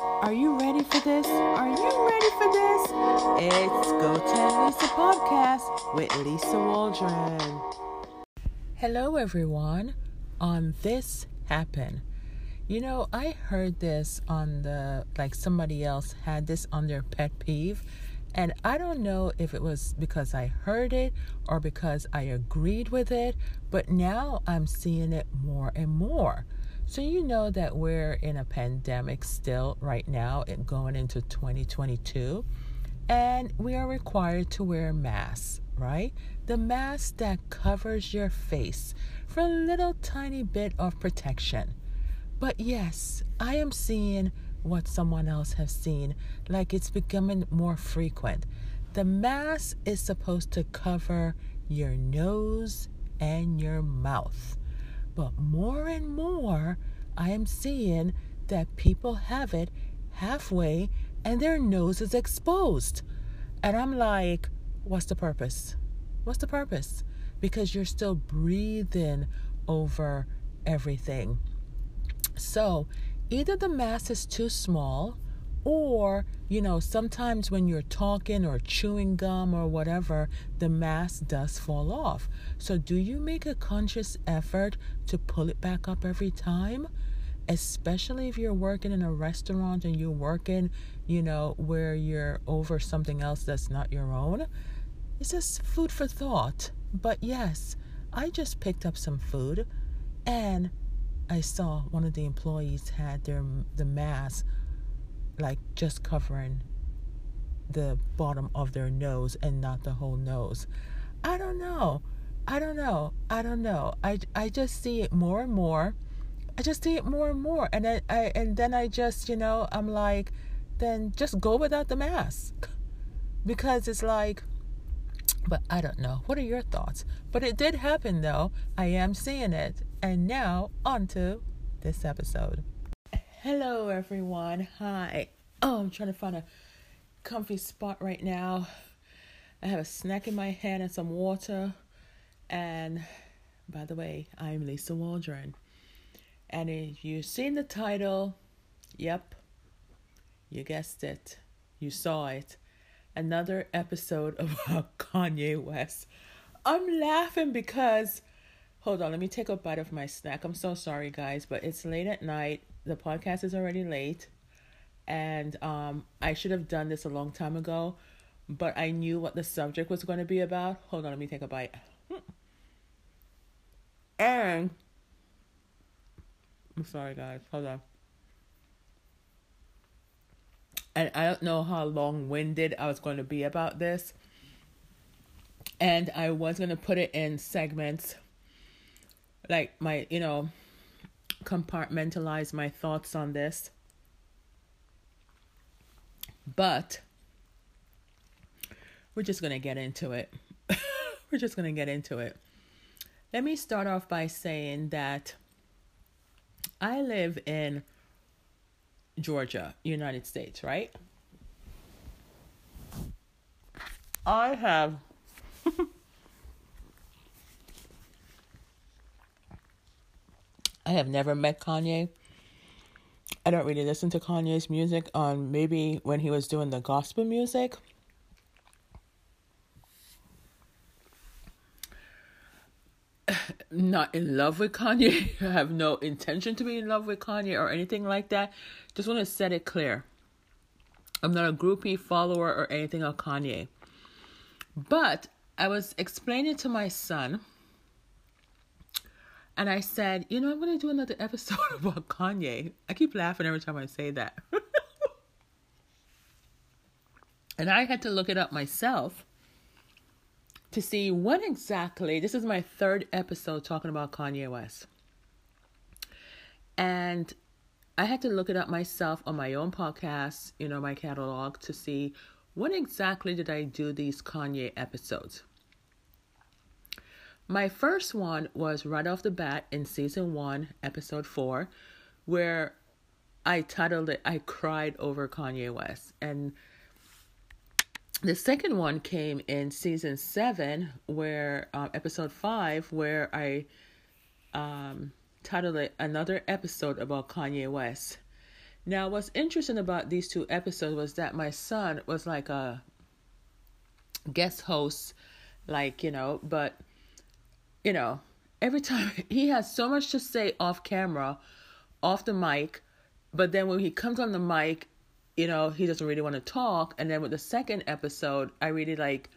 Are you ready for this? Are you ready for this? It's Go Tell Lisa podcast with Lisa Waldron. Hello, everyone. On this happen. You know, I heard this on the like somebody else had this on their pet peeve. And I don't know if it was because I heard it or because I agreed with it, but now I'm seeing it more and more. So, you know that we're in a pandemic still right now, going into 2022, and we are required to wear masks, right? The mask that covers your face for a little tiny bit of protection. But yes, I am seeing what someone else has seen, like it's becoming more frequent. The mask is supposed to cover your nose and your mouth. But more and more, I am seeing that people have it halfway and their nose is exposed. And I'm like, what's the purpose? What's the purpose? Because you're still breathing over everything. So either the mask is too small or you know sometimes when you're talking or chewing gum or whatever the mask does fall off. So do you make a conscious effort to pull it back up every time? Especially if you're working in a restaurant and you're working you know where you're over something else that's not your own? It's just food for thought. But yes i just picked up some food and i saw one of the employees had their the mask like just covering the bottom of their nose and not the whole nose. I don't know. I don't know. I don't know. I, I just see it more and more. I just see it more and more. And I, I and then I just, you know, I'm like, then just go without the mask. Because it's like but I don't know. What are your thoughts? But it did happen though. I am seeing it. And now on to this episode. Hello, everyone. Hi. Oh, I'm trying to find a comfy spot right now. I have a snack in my hand and some water. And by the way, I'm Lisa Waldron. And if you've seen the title, yep, you guessed it. You saw it. Another episode about Kanye West. I'm laughing because, hold on, let me take a bite of my snack. I'm so sorry, guys, but it's late at night the podcast is already late and um, I should have done this a long time ago, but I knew what the subject was going to be about. Hold on, let me take a bite. And I'm sorry, guys. Hold on. And I don't know how long winded I was going to be about this. And I was going to put it in segments like my, you know, compartmentalize my thoughts on this. But we're just going to get into it. we're just going to get into it. Let me start off by saying that I live in Georgia, United States, right? I have I have never met Kanye. I don't really listen to Kanye's music on maybe when he was doing the gospel music. Not in love with Kanye. I have no intention to be in love with Kanye or anything like that. Just want to set it clear. I'm not a groupie follower or anything of Kanye. But I was explaining to my son and I said, you know, I'm going to do another episode about Kanye. I keep laughing every time I say that. and I had to look it up myself to see when exactly, this is my third episode talking about Kanye West. And I had to look it up myself on my own podcast, you know, my catalog to see when exactly did I do these Kanye episodes. My first one was right off the bat in season one, episode four, where I titled it I Cried Over Kanye West. And the second one came in season seven, where um, episode five, where I um, titled it Another Episode About Kanye West. Now, what's interesting about these two episodes was that my son was like a guest host, like, you know, but, you know, every time he has so much to say off camera, off the mic, but then when he comes on the mic, you know, he doesn't really want to talk. And then with the second episode, I really like,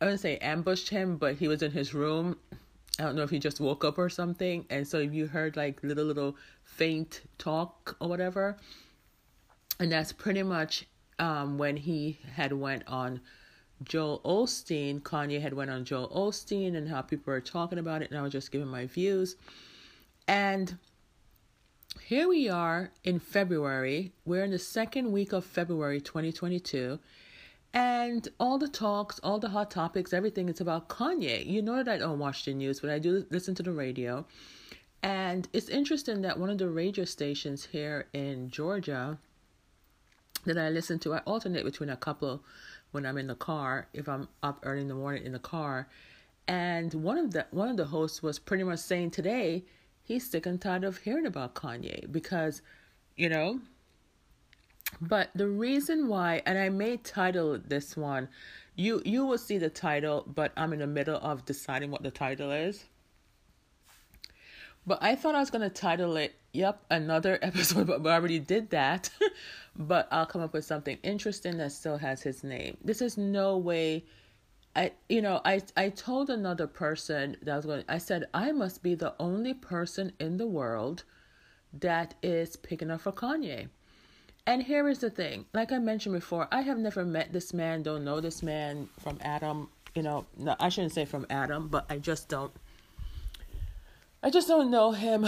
I wouldn't say ambushed him, but he was in his room. I don't know if he just woke up or something. And so if you heard like little, little faint talk or whatever, and that's pretty much um, when he had went on Joel Osteen, Kanye had went on Joel Osteen and how people were talking about it, and I was just giving my views. And here we are in February. We're in the second week of February 2022. And all the talks, all the hot topics, everything is about Kanye. You know that I don't watch the news, but I do listen to the radio. And it's interesting that one of the radio stations here in Georgia that I listen to, I alternate between a couple when I'm in the car, if I'm up early in the morning in the car. And one of the one of the hosts was pretty much saying today he's sick and tired of hearing about Kanye because, you know. But the reason why, and I may title this one, you you will see the title, but I'm in the middle of deciding what the title is. But I thought I was gonna title it, yep, another episode, but we already did that. but I'll come up with something interesting that still has his name. This is no way I you know, I I told another person that I was going I said I must be the only person in the world that is picking up for Kanye. And here is the thing, like I mentioned before, I have never met this man, don't know this man from Adam, you know, no, I shouldn't say from Adam, but I just don't I just don't know him.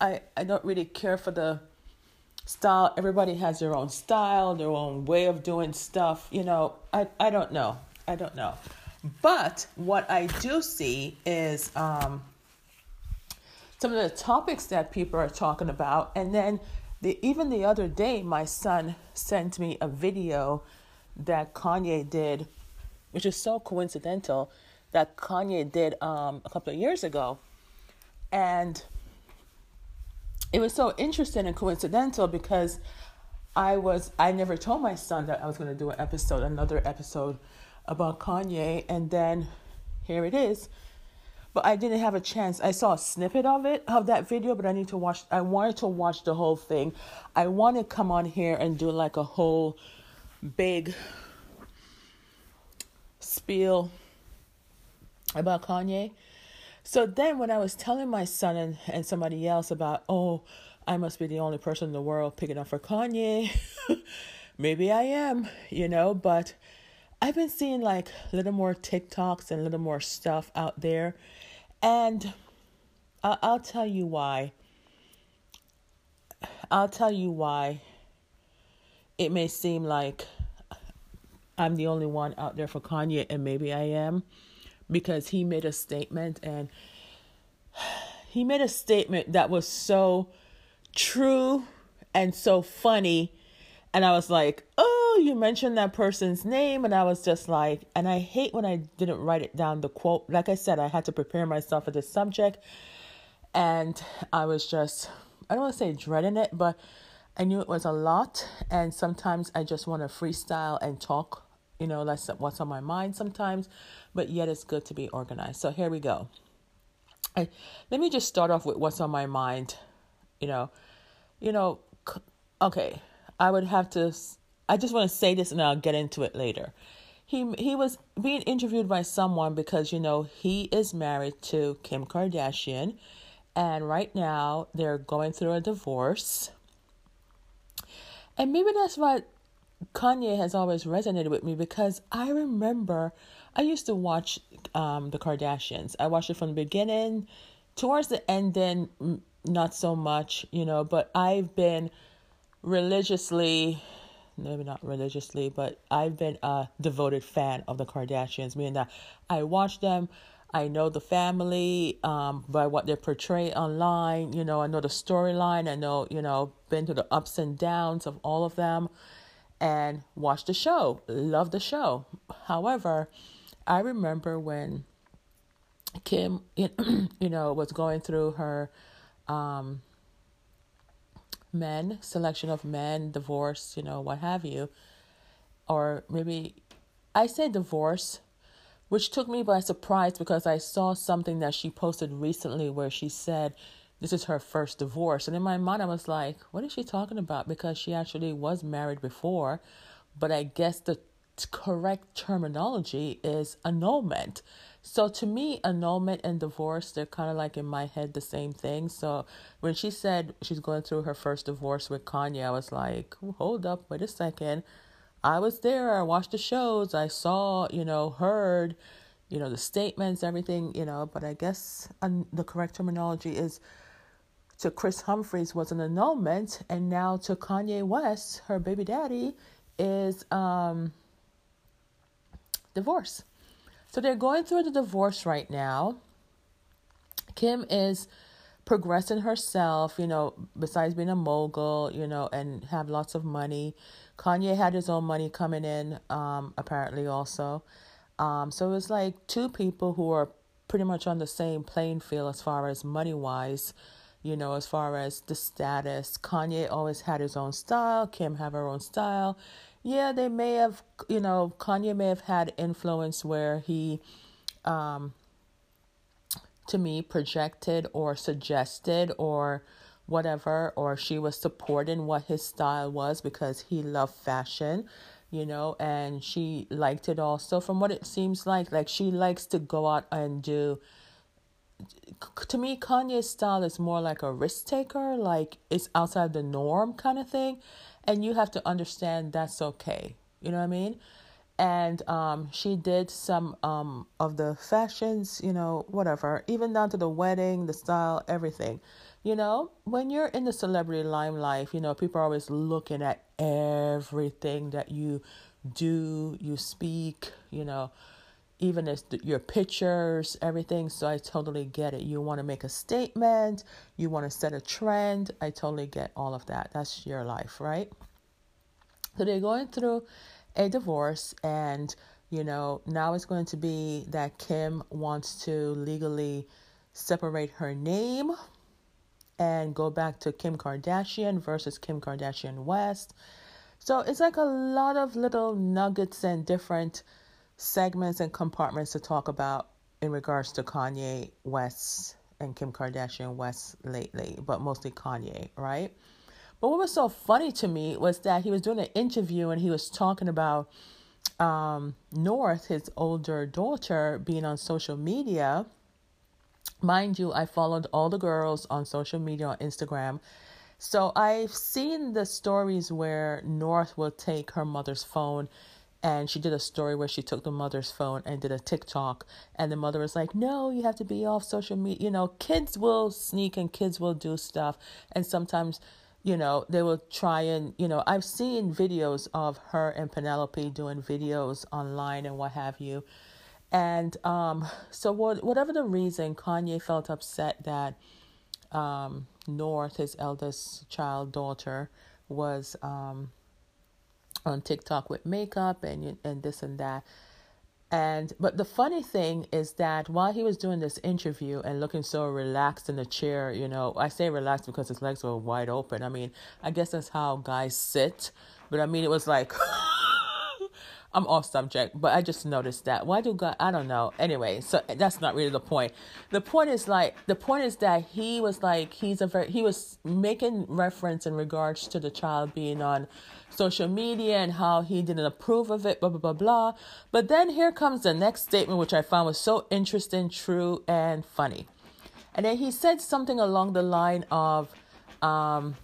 I I don't really care for the style. Everybody has their own style, their own way of doing stuff. You know, I I don't know. I don't know. But what I do see is um, some of the topics that people are talking about, and then the even the other day, my son sent me a video that Kanye did, which is so coincidental that Kanye did um, a couple of years ago and it was so interesting and coincidental because I was I never told my son that I was going to do an episode, another episode about Kanye, and then here it is. But I didn't have a chance. I saw a snippet of it of that video, but I need to watch. I wanted to watch the whole thing. I want to come on here and do like a whole big spiel about Kanye so then when I was telling my son and, and somebody else about, oh, I must be the only person in the world picking up for Kanye. Maybe I am, you know, but I've been seeing like a little more TikToks and a little more stuff out there. And I'll, I'll tell you why. I'll tell you why it may seem like I'm the only one out there for Kanye, and maybe I am because he made a statement and he made a statement that was so true and so funny. And I was like, oh, you mentioned that person's name. And I was just like, and I hate when I didn't write it down, the quote. Like I said, I had to prepare myself for this subject. And I was just, I don't want to say dreading it, but I knew it was a lot. And sometimes I just want to freestyle and talk you know, that's what's on my mind sometimes, but yet it's good to be organized. So here we go. I, let me just start off with what's on my mind. You know, you know, okay, I would have to. I just want to say this, and I'll get into it later. He he was being interviewed by someone because you know he is married to Kim Kardashian, and right now they're going through a divorce. And maybe that's why Kanye has always resonated with me because I remember I used to watch um, the Kardashians. I watched it from the beginning, towards the end, then not so much, you know. But I've been religiously, maybe not religiously, but I've been a devoted fan of the Kardashians, meaning that I watch them. I know the family um, by what they portray online. You know, I know the storyline. I know, you know, been to the ups and downs of all of them and watch the show. Love the show. However, I remember when Kim, you know, was going through her um, men, selection of men, divorce, you know, what have you. Or maybe I say divorce, which took me by surprise because I saw something that she posted recently where she said this is her first divorce. And in my mind, I was like, what is she talking about? Because she actually was married before. But I guess the correct terminology is annulment. So to me, annulment and divorce, they're kind of like in my head the same thing. So when she said she's going through her first divorce with Kanye, I was like, hold up, wait a second. I was there. I watched the shows. I saw, you know, heard, you know, the statements, everything, you know. But I guess the correct terminology is to Kris Humphries was an annulment, and now to Kanye West, her baby daddy, is um, divorce. So they're going through the divorce right now. Kim is progressing herself, you know, besides being a mogul, you know, and have lots of money. Kanye had his own money coming in, um, apparently also. Um, so it was like two people who are pretty much on the same playing field as far as money wise, you know, as far as the status. Kanye always had his own style, Kim have her own style. Yeah, they may have, you know, Kanye may have had influence where he, um, to me, projected or suggested or whatever, or she was supporting what his style was because he loved fashion, you know, and she liked it also. From what it seems like, like she likes to go out and do. To me, Kanye's style is more like a risk taker, like it's outside the norm kind of thing, and you have to understand that's okay. You know what I mean? and um, she did some um, of the fashions, you know, whatever, even down to the wedding, the style, everything. You know, when you're in the celebrity limelight, you know, people are always looking at everything that you do, you speak, you know, even as the, your pictures, everything. So I totally get it. You want to make a statement, you want to set a trend. I totally get all of that. That's your life, right? So they're going through a divorce and you know now it's going to be that Kim wants to legally separate her name and go back to Kim Kardashian versus Kim Kardashian West. So it's like a lot of little nuggets and different segments and compartments to talk about in regards to Kanye West and Kim Kardashian West lately, but mostly Kanye, right? But what was so funny to me was that he was doing an interview and he was talking about um, North, his older daughter, being on social media Mind you, I followed all the girls on social media on Instagram. So I've seen the stories where North will take her mother's phone and she did a story where she took the mother's phone and did a TikTok and the mother was like, "No, you have to be off social media." You know, kids will sneak and kids will do stuff and sometimes you know, they will try and, you know, I've seen videos of her and Penelope doing videos online and what have you. And um, so, what, whatever the reason, Kanye felt upset that um, North, his eldest child daughter, was um, on TikTok with makeup and and this and that. And but the funny thing is that while he was doing this interview and looking so relaxed in the chair, you know, I say relaxed because his legs were wide open. I mean, I guess that's how guys sit. But I mean, it was like I'm off subject, but I just noticed that. Why do God? I don't know. Anyway, so that's not really the point. The point is like the point is that he was like he's a very he was making reference in regards to the child being on social media and how he didn't approve of it, blah blah blah blah. But then here comes the next statement, which I found was so interesting, true, and funny. And then he said something along the line of, um,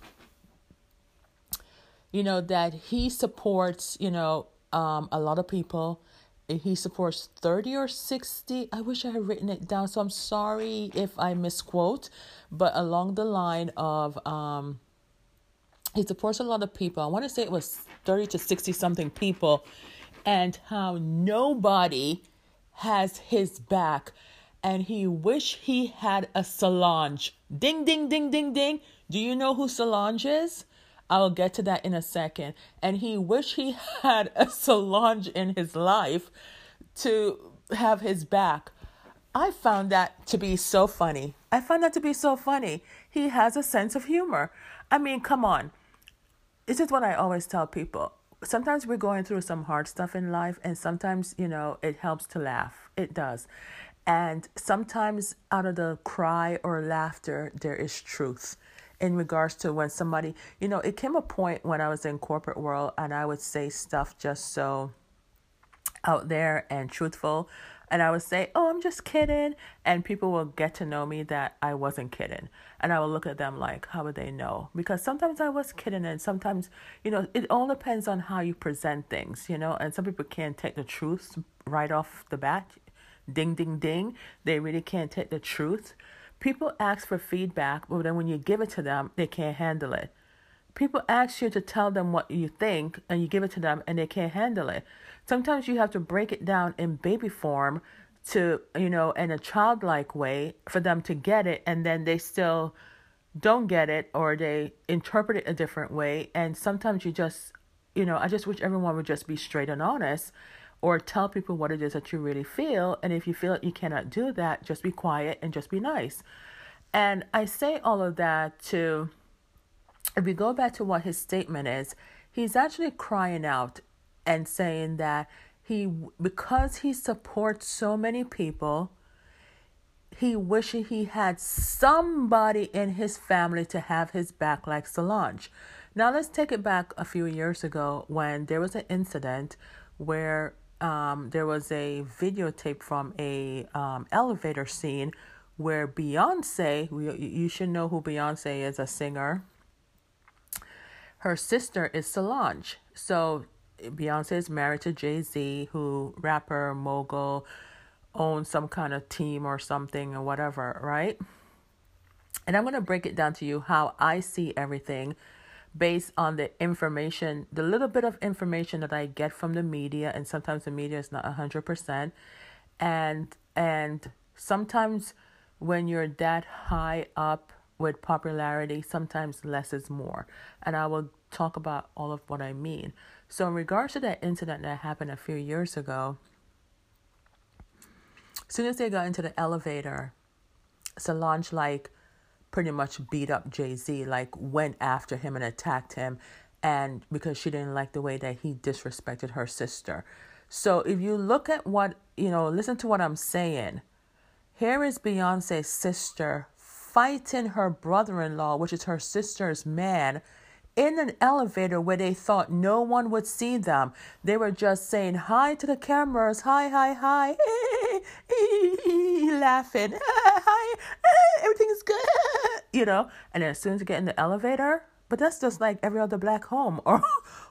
you know, that he supports, you know, um, a lot of people. He supports 30 or 60. I wish I had written it down, so I'm sorry if I misquote, but along the line of um, he supports a lot of people. I want to say it was 30 to 60 something people, and how nobody has his back. And he wish he had a Solange. Ding, ding, ding, ding, ding. Do you know who Solange is? I will get to that in a second. And he wished he had a Solange in his life to have his back. I found that to be so funny. I find that to be so funny. He has a sense of humor. I mean, come on. This is what I always tell people. Sometimes we're going through some hard stuff in life, and sometimes, you know, it helps to laugh. It does. And sometimes out of the cry or laughter, there is truth in regards to when somebody, you know, it came a point when I was in corporate world and I would say stuff just so out there and truthful and I would say, "Oh, I'm just kidding," and people will get to know me that I wasn't kidding, and I will look at them like, "How would they know?" Because sometimes I was kidding, and sometimes, you know, it all depends on how you present things, you know. And some people can't take the truth right off the bat, ding, ding, ding. They really can't take the truth. People ask for feedback, but then when you give it to them, they can't handle it. People ask you to tell them what you think, and you give it to them, and they can't handle it. Sometimes you have to break it down in baby form to, you know, in a childlike way for them to get it, and then they still don't get it or they interpret it a different way. And sometimes you just, you know, I just wish everyone would just be straight and honest or tell people what it is that you really feel. And if you feel you cannot do that, just be quiet and just be nice. And I say all of that to if we go back to what his statement is, he's actually crying out and saying that he because he supports so many people he wishes he had somebody in his family to have his back like Solange. Now let's take it back a few years ago when there was an incident where um, there was a videotape from a um, elevator scene where Beyonce, you should know who Beyonce is, a singer, her sister is Solange. So Beyonce is married to Jay Z, who rapper mogul owns some kind of team or something or whatever, right? And I'm gonna break it down to you how I see everything based on the information, the little bit of information that I get from the media, and sometimes the media is not hundred percent, and and sometimes when you're that high up with popularity, sometimes less is more. And I will talk about all of what I mean. So, in regards to that incident that happened a few years ago, as soon as they got into the elevator, Solange, like, pretty much beat up Jay Z, like, went after him and attacked him. And because she didn't like the way that he disrespected her sister. So, if you look at what, you know, listen to what I'm saying. Here is Beyonce's sister fighting her brother in law, which is her sister's man, in an elevator where they thought no one would see them. They were just saying hi to the cameras, hi, hi, hi, laughing, hi, everything is good, you know. And then as soon as you get in the elevator, but that's just like every other black home or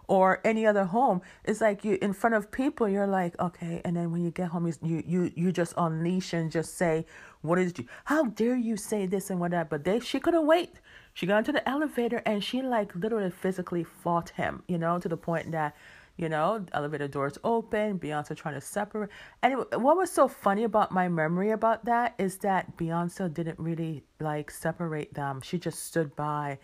or any other home. It's like you in front of people, you're like, okay, and then when you get home, you you you just unleash and just say, what is you? How dare you say this and whatever? But they she couldn't wait. She got into the elevator and she like literally physically fought him, you know, to the point that you know, elevator doors open, Beyonce trying to separate. And what was so funny about my memory about that is that Beyonce didn't really like separate them. She just stood by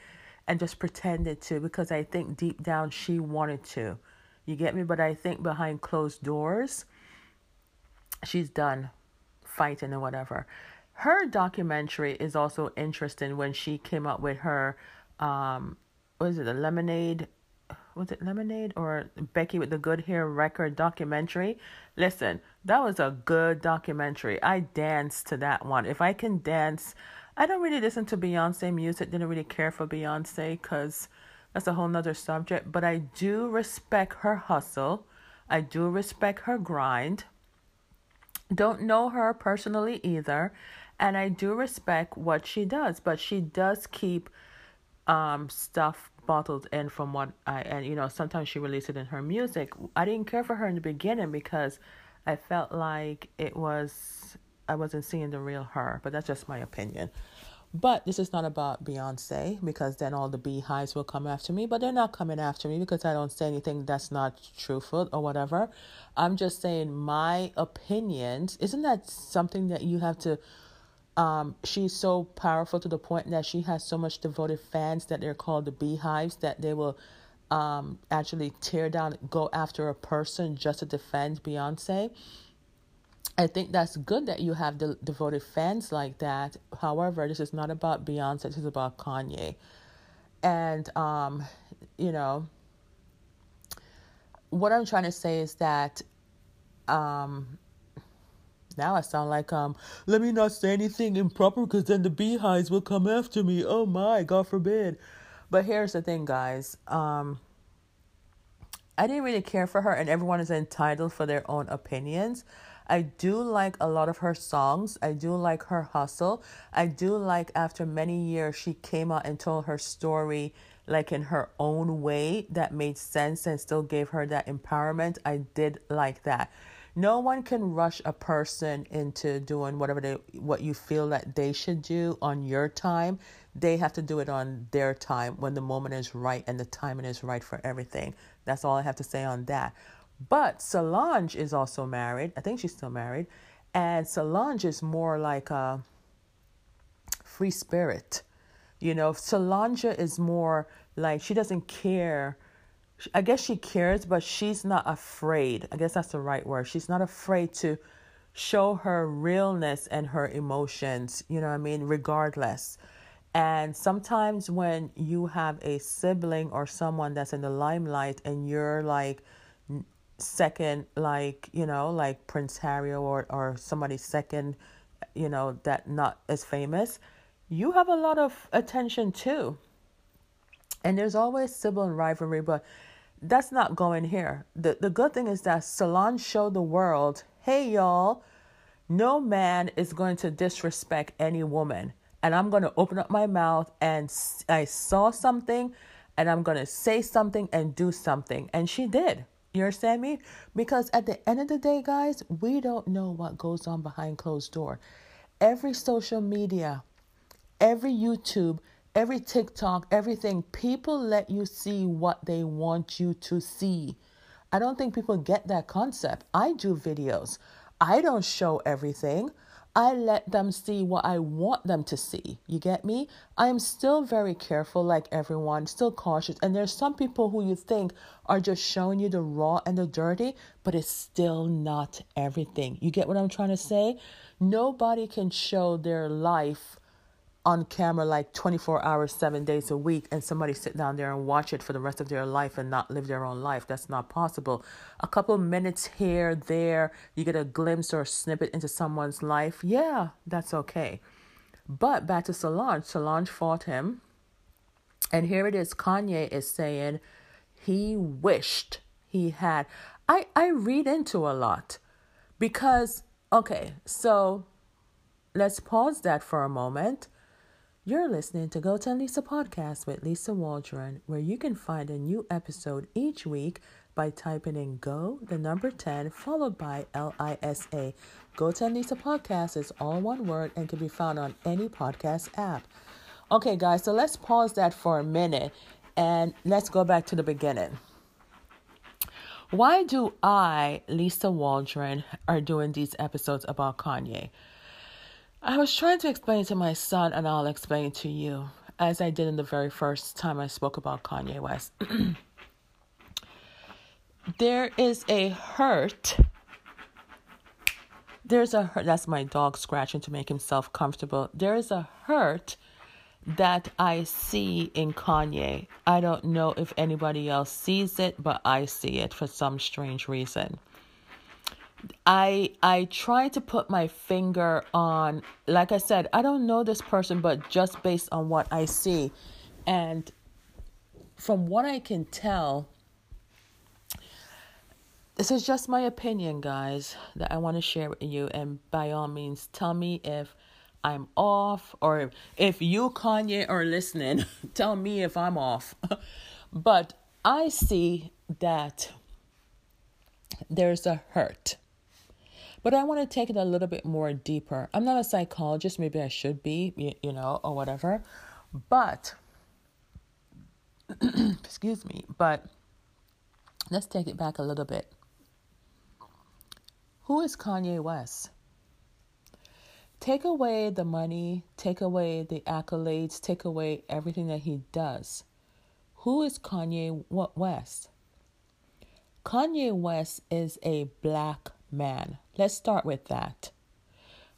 and just pretended to because I think deep down she wanted to. You get me? But I think behind closed doors, she's done fighting or whatever. Her documentary is also interesting when she came up with her, um, was it the lemonade? Was it lemonade or Becky with the Good Hair record documentary? Listen, that was a good documentary. I danced to that one. If I can dance I don't really listen to Beyonce music, didn't really care for Beyonce because that's a whole nother subject. But I do respect her hustle, I do respect her grind. Don't know her personally either, and I do respect what she does, but she does keep um stuff bottled in from what I and you know sometimes she released it in her music. I didn't care for her in the beginning because I felt like it was I wasn't seeing the real her, but that's just my opinion. But this is not about Beyonce because then all the beehives will come after me. But they're not coming after me because I don't say anything that's not truthful or whatever. I'm just saying my opinions. Isn't that something that you have to? Um, she's so powerful to the point that she has so much devoted fans that they're called the beehives that they will um, actually tear down, go after a person just to defend Beyonce I think that's good that you have the devoted fans like that. However, this is not about Beyonce, this is about Kanye. And, um, you know, what I'm trying to say is that um, now I sound like um let me not say anything improper because then the beehives will come after me. Oh my, God forbid. But here's the thing, guys. Um I didn't really care for her and everyone is entitled for their own opinions. I do like a lot of her songs. I do like her hustle. I do like after many years she came out and told her story like in her own way that made sense and still gave her that empowerment. I did like that. No one can rush a person into doing whatever they what you feel that they should do on your time. They have to do it on their time when the moment is right and the timing is right for everything. That's all I have to say on that. But Solange is also married. I think she's still married. And Solange is more like a free spirit. You know, Solange is more like she doesn't care. I guess she cares, but she's not afraid. I guess that's the right word. She's not afraid to show her realness and her emotions, you know what I mean, regardless. And sometimes when you have a sibling or someone that's in the limelight and you're like second, like, you know, like Prince Harry or, or somebody second, you know, that not as famous, you have a lot of attention too. And there's always sibling rivalry, but that's not going here. The the good thing is that Solange showed the world, hey y'all, no man is going to disrespect any woman. And I'm going to open up my mouth and I saw something and I'm going to say something and do something. And she did. You understand me? Because at the end of the day, guys, we don't know what goes on behind closed door. Every social media, every YouTube, every TikTok, everything, people let you see what they want you to see. I don't think people get that concept. I do videos. I don't show everything. I let them see what I want them to see. You get me? I am still very careful, like everyone, still cautious. And there's some people who you think are just showing you the raw and the dirty, but it's still not everything. You get what I'm trying to say? Nobody can show their life on camera like 24 hours, seven days a week, and somebody sit down there and watch it for the rest of their life and not live their own life. That's not possible. A couple minutes here, there, you get a glimpse or a snippet into someone's life. Yeah, that's okay. But back to Solange. Solange fought him. And here it is Kanye is saying he wished he had. I, I read into a lot because, okay, so let's pause that for a moment you're listening to Go Tell Lisa podcast with Lisa Waldron, where you can find a new episode each week by typing in Go, the number 10, followed by L I S A. Go Tell Lisa podcast is all one word and can be found on any podcast app. Okay, guys, so let's pause that for a minute and let's go back to the beginning. Why do I, Lisa Waldron, are doing these episodes about Kanye? I was trying to explain it to my son, and I'll explain it to you, as I did in the very first time I spoke about Kanye West. there is a hurt. There's a hurt. That's my dog scratching to make himself comfortable. There is a hurt that I see in Kanye. I don't know if anybody else sees it, but I see it for some strange reason. I I try to put my finger on like I said, I don't know this person but just based on what I see. And from what I can tell this is just my opinion guys that I want to share with you. And by all means tell me if I'm off or if you Kanye are listening. Tell me if I'm off. But I see that there's a hurt but I want to take it a little bit more deeper. I'm not a psychologist, maybe I should be, you, you know, or whatever. But, excuse me, but let's take it back a little bit. Who is Kanye West? Take away the money, take away the accolades, take away everything that he does. Who is Kanye West? Kanye West is a black man. Let's start with that.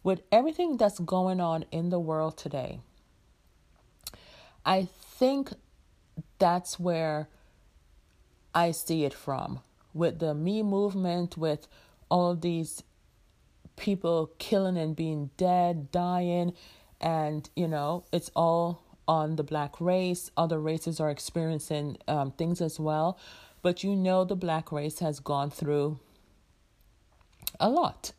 With everything that's going on in the world today, I think that's where I see it from. With the Me movement, with all of these people killing and being dead, dying, and you know, it's all on the black race. Other races are experiencing um, things as well. But you know, the black race has gone through a lot,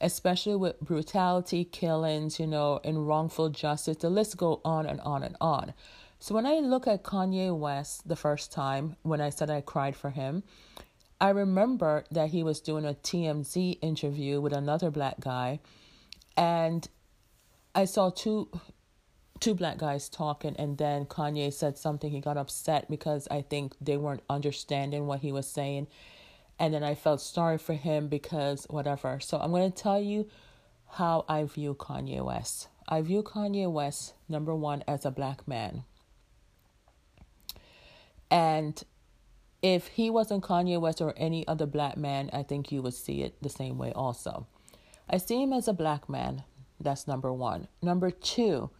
especially with brutality, killings, you know, and wrongful justice. The list go on and on and on. So when I look at Kanye West the first time, when I said I cried for him, I remember that he was doing a TMZ interview with another black guy, and I saw two two black guys talking and then Kanye said something he got upset because I think they weren't understanding what he was saying and then I felt sorry for him because whatever. So I'm going to tell you how I view Kanye West. I view Kanye West number 1 as a black man. And if he wasn't Kanye West or any other black man, I think you would see it the same way also. I see him as a black man. That's number 1. Number 2,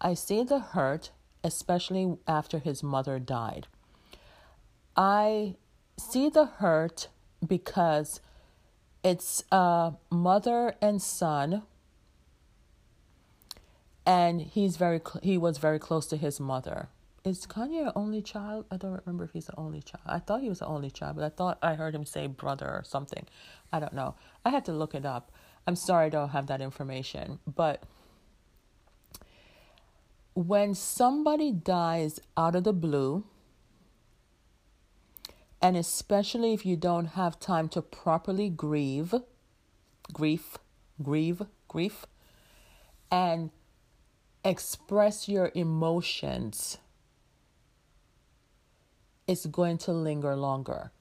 I see the hurt, especially after his mother died. I see the hurt because it's a mother and son and he's very he was very close to his mother. Is kanye an only child? I don't remember if he's the only child. I thought he was the only child but i thought i heard him say brother or something. I don't know. I had to look it up. I'm sorry i don't have that information but when somebody dies out of the blue and especially if you don't have time to properly grieve, grief, grieve, grief, and express your emotions, it's going to linger longer.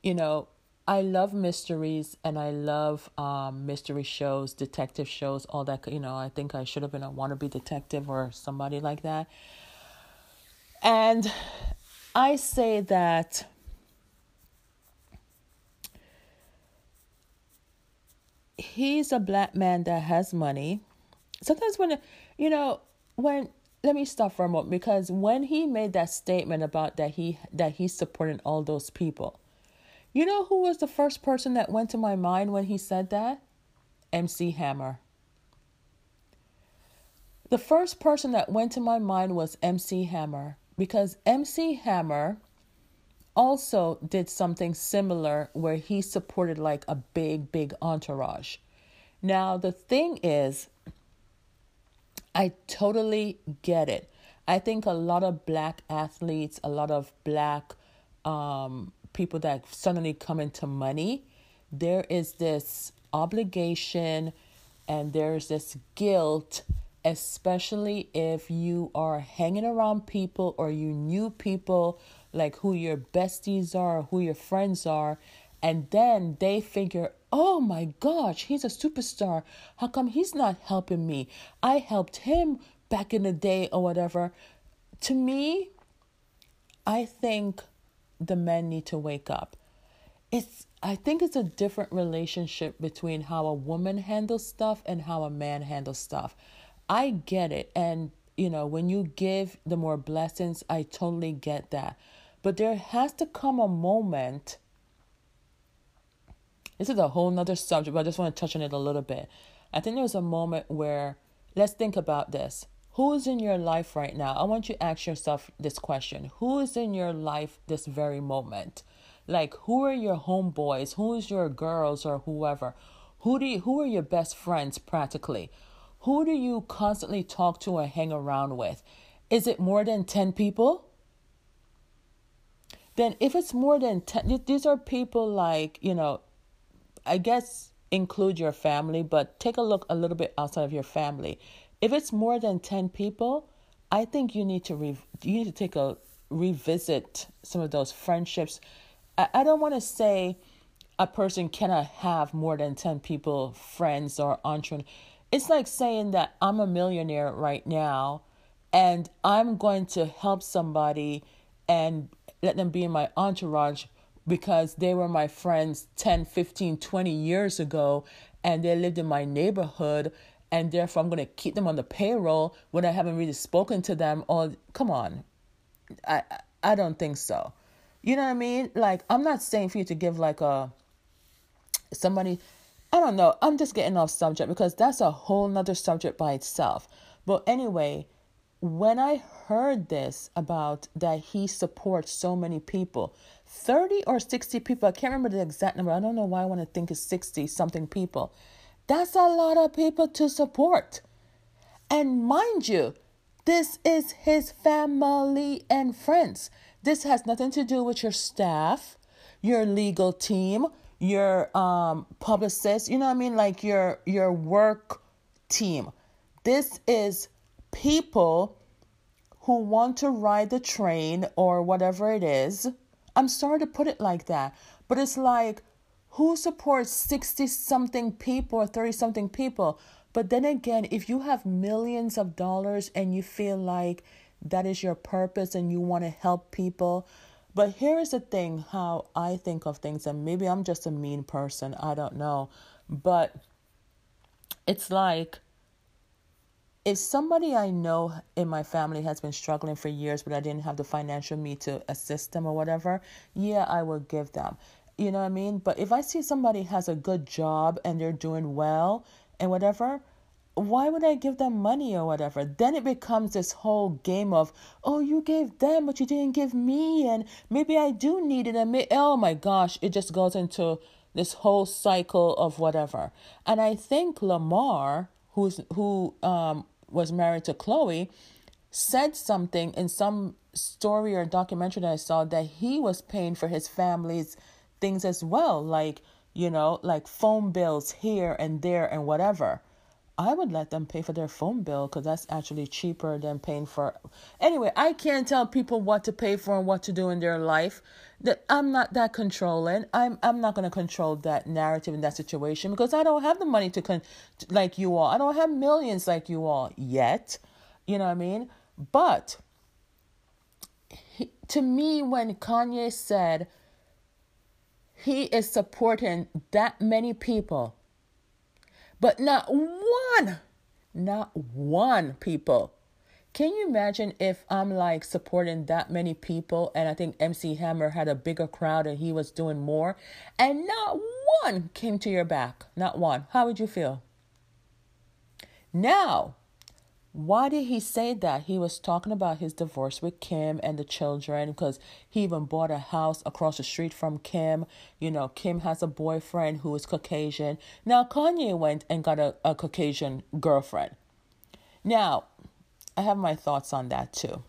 You know, I love mysteries and I love um, mystery shows, detective shows, all that. You know, I think I should have been a wannabe detective or somebody like that. And I say that he's a black man that has money. Sometimes when you know when let me stop for a moment because when he made that statement about that he that he's supporting all those people, you know who was the first person that went to my mind when he said that? MC Hammer. The first person that went to my mind was MC Hammer because MC Hammer also did something similar where he supported like a big, big entourage. Now, the thing is, I totally get it. I think a lot of black athletes, a lot of black um, people that suddenly come into money, there is this obligation and there's this guilt especially if you are hanging around people or you knew people like who your besties are, who your friends are, and then they figure, oh my gosh, he's a superstar. How come he's not helping me? I helped him back in the day or whatever. To me, I think the men need to wake up. It's I think it's a different relationship between how a woman handles stuff and how a man handles stuff. I get it. And, you know, when you give the more blessings, I totally get that. But there has to come a moment. This is a whole nother subject, but I just want to touch on it a little bit. I think there's a moment where, let's think about this. Who is in your life right now? I want you to ask yourself this question Who is in your life this very moment? Like, who are your homeboys? Who is your girls or whoever? Who do you, who are your best friends practically? Who do you constantly talk to or hang around with? Is it more than 10 people? Then, if it's more than 10, these are people like, you know, I guess include your family, but take a look a little bit outside of your family. If it's more than 10 people, I think you need to re- you need to take a revisit some of those friendships. I, I don't want to say a person cannot have more than 10 people, friends or entrepreneurs it's like saying that I'm a millionaire right now and I'm going to help somebody and let them be in my entourage, because they were my friends 10, 15, 20 years ago and they lived in my neighborhood and therefore I'm going to keep them on the payroll when I haven't really spoken to them or come on. I I don't think so. You know what I mean? Like I'm not saying for you to give like a somebody I don't know. I'm just getting off subject because that's a whole nother subject by itself. But anyway, when I heard this about that he supports so many people, 30 or 60 people, I can't remember the exact number. I don't know why I want to think it's 60 something people. That's a lot of people to support. And mind you, this is his family and friends. This has nothing to do with your staff, your legal team, your um publicist, you know what I mean, like your your work team. This is people who want to ride the train or whatever it is. I'm sorry to put it like that, but it's like who supports 60 something people or 30 something people? But then again, if you have millions of dollars and you feel like that is your purpose and you want to help people, but here is the thing how I think of things, and maybe I'm just a mean person, I don't know. But it's like if somebody I know in my family has been struggling for years, but I didn't have the financial me to assist them or whatever, yeah, I would give them. You know what I mean? But if I see somebody has a good job and they're doing well and whatever, why would I give them money or whatever? Then it becomes this whole game of, oh, you gave them, but you didn't give me, and maybe I do need it, and may- oh my gosh, it just goes into this whole cycle of whatever. And I think Lamar, who's who um was married to Khloé, said something in some story or documentary that I saw that he was paying for his family's things as well, like you know, like phone bills here and there and whatever. I would let them pay for their phone bill because that's actually cheaper than paying for. Anyway, I can't tell people what to pay for and what to do in their life. That I'm not that controlling. I'm I'm not going to control that narrative in that situation because I don't have the money to con like you all. I don't have millions like you all yet. You know what I mean? But he, to me, when Kanye said he is supporting that many people but not one, not one people. Can you imagine if I'm like supporting that many people and I think MC Hammer had a bigger crowd and he was doing more and not one came to your back? Not one. How would you feel? Now, why did he say that? He was talking about his divorce with Kim and the children because he even bought a house across the street from Kim. You know, Kim has a boyfriend who is Caucasian. Now, Kanye went and got a, a Caucasian girlfriend. Now, I have my thoughts on that too.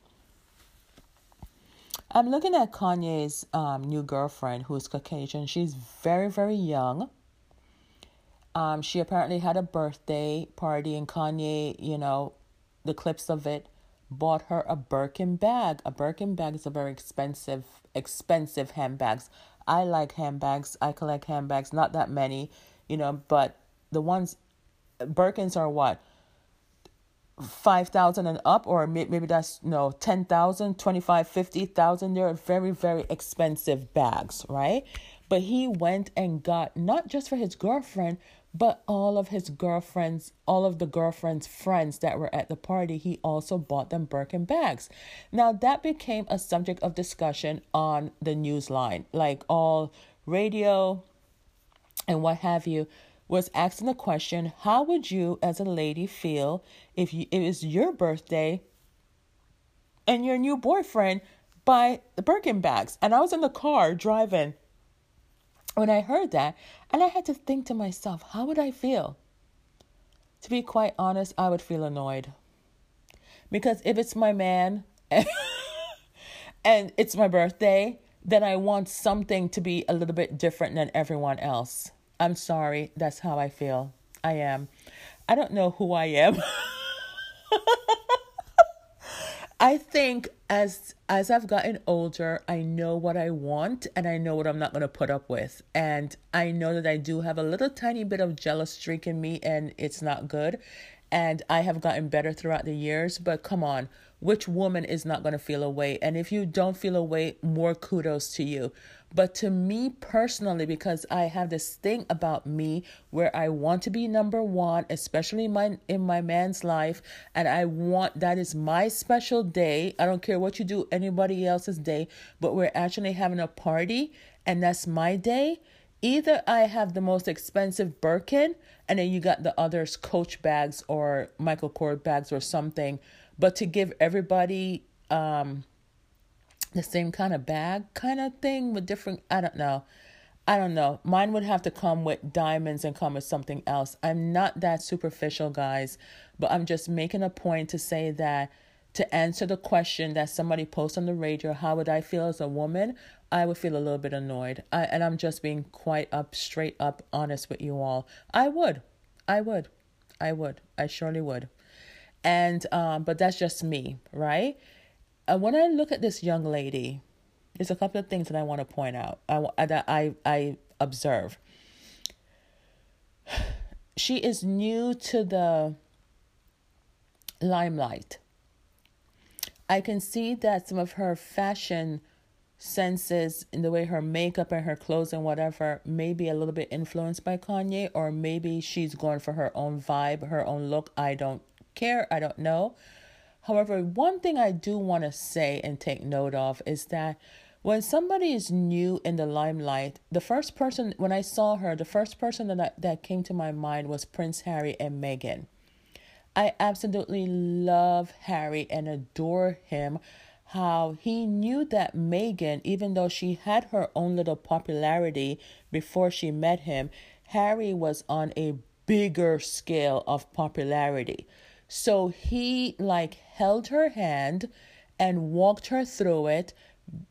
I'm looking at Kanye's um, new girlfriend who is Caucasian. She's very, very young. Um, she apparently had a birthday party, and Kanye, you know, the clips of it, bought her a Birkin bag. A Birkin bag is a very expensive, expensive handbags. I like handbags. I collect handbags, not that many, you know, but the ones, Birkins are what? 5,000 and up, or maybe that's no 10,000, 25, 50,000. They're very, very expensive bags, right? But he went and got not just for his girlfriend, but all of his girlfriends, all of the girlfriend's friends that were at the party, he also bought them Birkin bags. Now, that became a subject of discussion on the news line. Like all radio and what have you was asking the question how would you, as a lady, feel if you, it was your birthday and your new boyfriend buy the Birkin bags? And I was in the car driving when I heard that, and I had to think to myself, how would I feel? To be quite honest, I would feel annoyed. Because if it's my man and it's my birthday, then I want something to be a little bit different than everyone else. I'm sorry, that's how I feel. I am. I don't know who I am. I think as as I've gotten older, I know what I want and I know what I'm not going to put up with. And I know that I do have a little tiny bit of jealous streak in me and it's not good. and I have gotten better throughout the years. But come on, which woman is not going to feel a way? And if you don't feel a way, more kudos to you. But to me personally, because I have this thing about me where I want to be number one, especially in my in my man's life, and I want that is my special day. I don't care what you do, anybody else's day, but we're actually having a party, and that's my day. Either I have the most expensive Birkin, and then you got the others Coach bags or Michael Kors bags or something, but to give everybody um the same kind of bag kind of thing with different I don't know. I don't know. Mine would have to come with diamonds and come with something else. I'm not that superficial, guys, but I'm just making a point to say that to answer the question that somebody posted on the radio, how would I feel as a woman? I would feel a little bit annoyed. I, and I'm just being quite up, straight up honest with you all. I would. I would. I would. I surely would. And, um, but that's just me, right? Uh, when I look at this young lady, there's a couple of things that I want to point out. I uh, that I I observe. She is new to the limelight. I can see that some of her fashion senses in the way her makeup and her clothes and whatever may be a little bit influenced by Kanye, or maybe she's going for her own vibe, her own look. I don't care. I don't know. However, one thing I do want to say and take note of is that when somebody is new in the limelight, the first person, when I saw her, the first person that, I, that came to my mind was Prince Harry and Meghan. I absolutely love Harry and adore him. How he knew that Meghan, even though she had her own little popularity before she met him, Harry was on a bigger scale of popularity. So he like held her hand and walked her through it,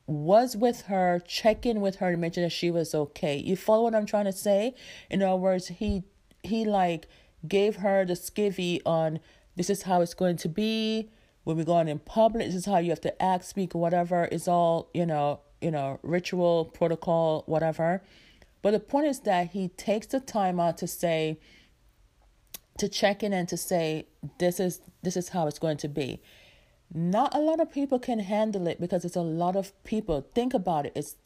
was with her, checking with her to make sure that she was okay. You follow what I'm trying to say? In other words, he he like gave her the skivvy on this is how it's going to be when we go on in public. This is how you have to act, speak, whatever. It's all you know, you know, ritual, protocol, whatever. But the point is that he takes the time out to say, to check in and to say this is this is how it's going to be. Not a lot of people can handle it because it's a lot of people. Think about it. It's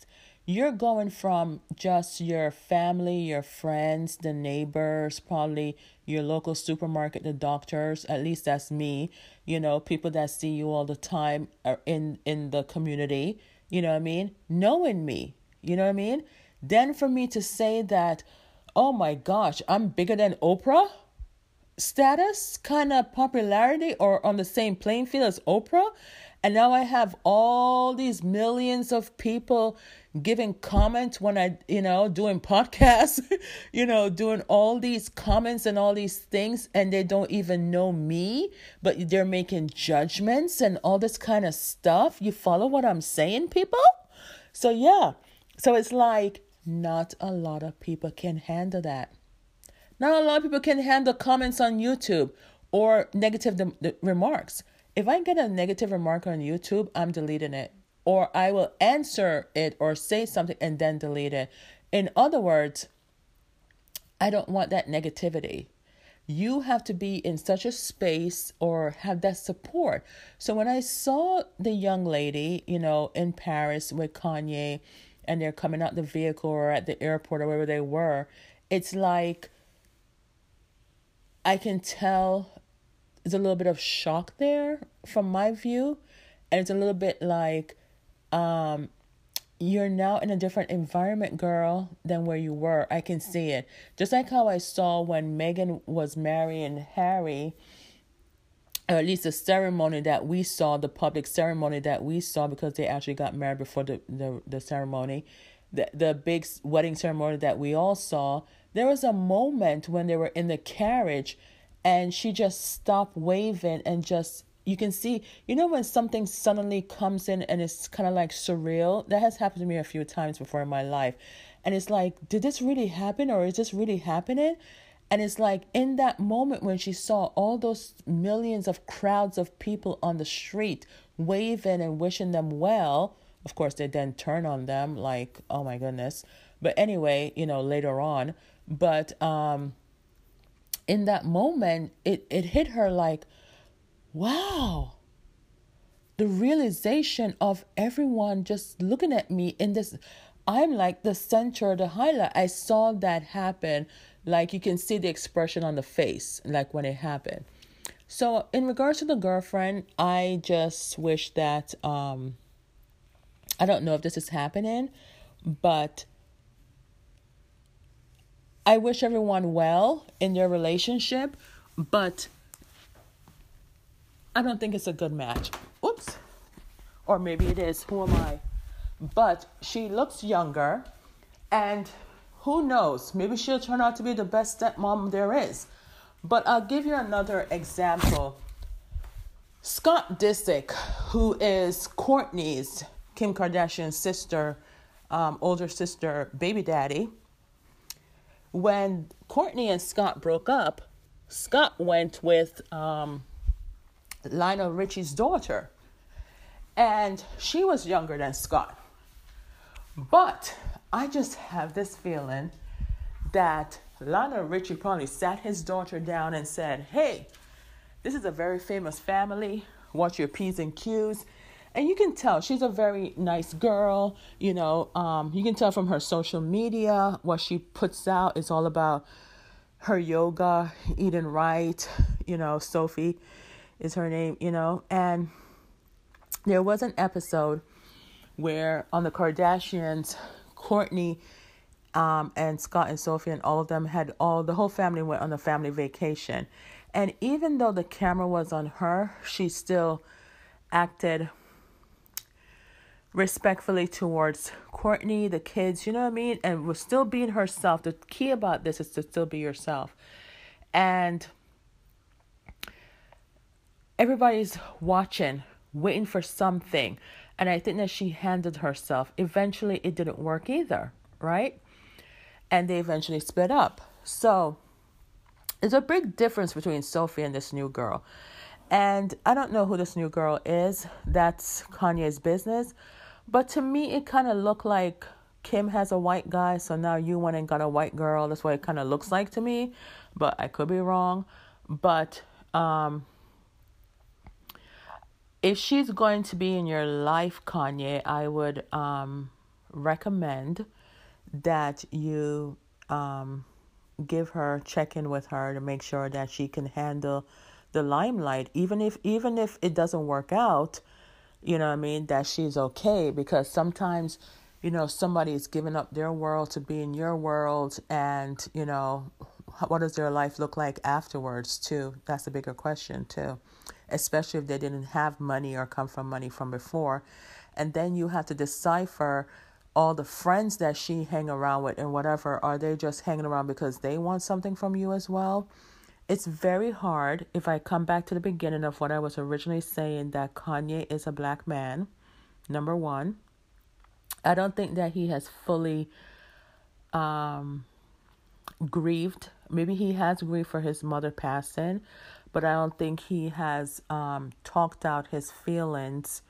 you're going from just your family your friends the neighbors probably your local supermarket the doctors at least that's me you know people that see you all the time are in in the community you know what i mean? Knowing me you know what i mean? Then for me to say that oh my gosh i'm bigger than oprah status, kind of popularity, or on the same playing field as Oprah. And now I have all these millions of people giving comments when I, you know, doing podcasts, you know, doing all these comments and all these things, and they don't even know me, but they're making judgments and all this kind of stuff. You follow what I'm saying, people? So, yeah. So it's like not a lot of people can handle that. Not a lot of people can handle comments on YouTube or negative de- de- remarks. If I get a negative remark on YouTube, I'm deleting it. Or I will answer it or say something and then delete it. In other words, I don't want that negativity. You have to be in such a space or have that support. So when I saw the young lady, you know, in Paris with Kanye and they're coming out the vehicle or at the airport or wherever they were, it's like I can tell there's a little bit of shock there from my view. And it's a little bit like, um, you're now in a different environment, girl, than where you were. I can see it. Just like how I saw when Meghan was marrying Harry, or at least the ceremony that we saw, the public ceremony that we saw, because they actually got married before the, the, the ceremony, the, the big wedding ceremony that we all saw there was a moment when they were in the carriage and she just stopped waving and just you can see you know when something suddenly comes in and it's kind of like surreal? That has happened to me a few times before in my life. And it's like did this really happen or is this really happening? And it's like in that moment when she saw all those millions of crowds of people on the street waving and wishing them well of course they then turn on them like oh my goodness. But anyway you know later on but um, in that moment, it, it hit her like, wow, the realization of everyone just looking at me in this. I'm like the center, the highlight. I saw that happen. Like you can see the expression on the face, like when it happened. So, in regards to the girlfriend, I just wish that um, I don't know if this is happening, but I wish everyone well in their relationship, but I don't think it's a good match. Oops. Or maybe it is. Who am I? But she looks younger, and who knows? Maybe she'll turn out to be the best stepmom there is. But I'll give you another example. Scott Disick, who is Kourtney's Kim Kardashian's sister, um, older sister, baby daddy, when Kourtney and Scott broke up, Scott went with um, Lionel Richie's daughter. And she was younger than Scott. But I just have this feeling that Lionel Richie probably sat his daughter down and said, Hey, this is a very famous family. Watch your P's and Q's. And you can tell she's a very nice girl. You know, um, you can tell from her social media what she puts out is all about her yoga, eating right. You know, Sophie is her name, you know. And there was an episode where on the Kardashians, Kourtney um, and Scott and Sophie and all of them had all the whole family went on a family vacation. And even though the camera was on her, she still acted respectfully towards Kourtney, the kids, you know what I mean? And was still being herself. The key about this is to still be yourself. And everybody's watching, waiting for something. And I think that she handled herself. Eventually, it didn't work either, right? And they eventually split up. So, there's a big difference between Sophie and this new girl. And I don't know who this new girl is. That's Kanye's business. But to me, it kind of looked like Kim has a white guy, so now you went and got a white girl. That's what it kind of looks like to me, but I could be wrong. But um, if she's going to be in your life, Kanye, I would um, recommend that you um, give her check in with her to make sure that she can handle the limelight, even if even if it doesn't work out you know what I mean, that she's okay because sometimes, you know, somebody's giving up their world to be in your world and, you know, what does their life look like afterwards too? That's a bigger question too. Especially if they didn't have money or come from money from before. And then you have to decipher all the friends that she hang around with and whatever, are they just hanging around because they want something from you as well? It's very hard if I come back to the beginning of what I was originally saying that Kanye is a black man. Number one, I don't think that he has fully um, grieved. Maybe he has grieved for his mother passing, but I don't think he has um, talked out his feelings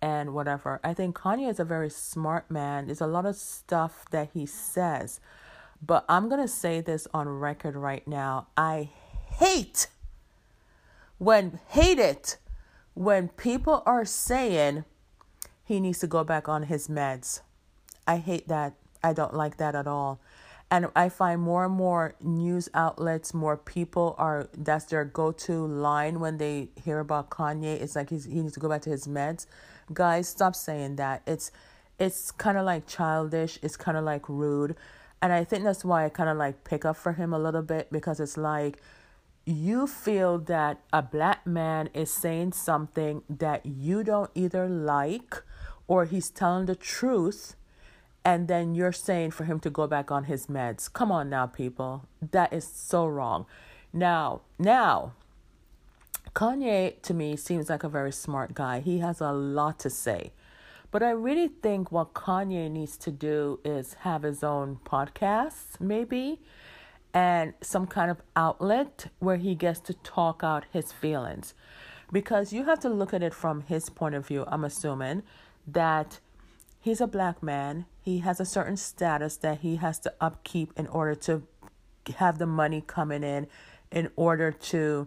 and whatever. I think Kanye is a very smart man. There's a lot of stuff that he says but I'm going to say this on record right now. I hate when, hate it, when people are saying he needs to go back on his meds. I hate that. I don't like that at all. And I find more and more news outlets, more people are, that's their go to line when they hear about Kanye. It's like he's, he needs to go back to his meds. Guys, stop saying that. It's, it's kind of like childish. It's kind of like rude and I think that's why I kind of like pick up for him a little bit because it's like you feel that a black man is saying something that you don't either like or he's telling the truth and then you're saying for him to go back on his meds. Come on now, people. That is so wrong. Now, now, Kanye to me seems like a very smart guy. He has a lot to say. But I really think what Kanye needs to do is have his own podcast, maybe, and some kind of outlet where he gets to talk out his feelings. Because you have to look at it from his point of view, I'm assuming, that he's a black man. He has a certain status that he has to upkeep in order to have the money coming in in order to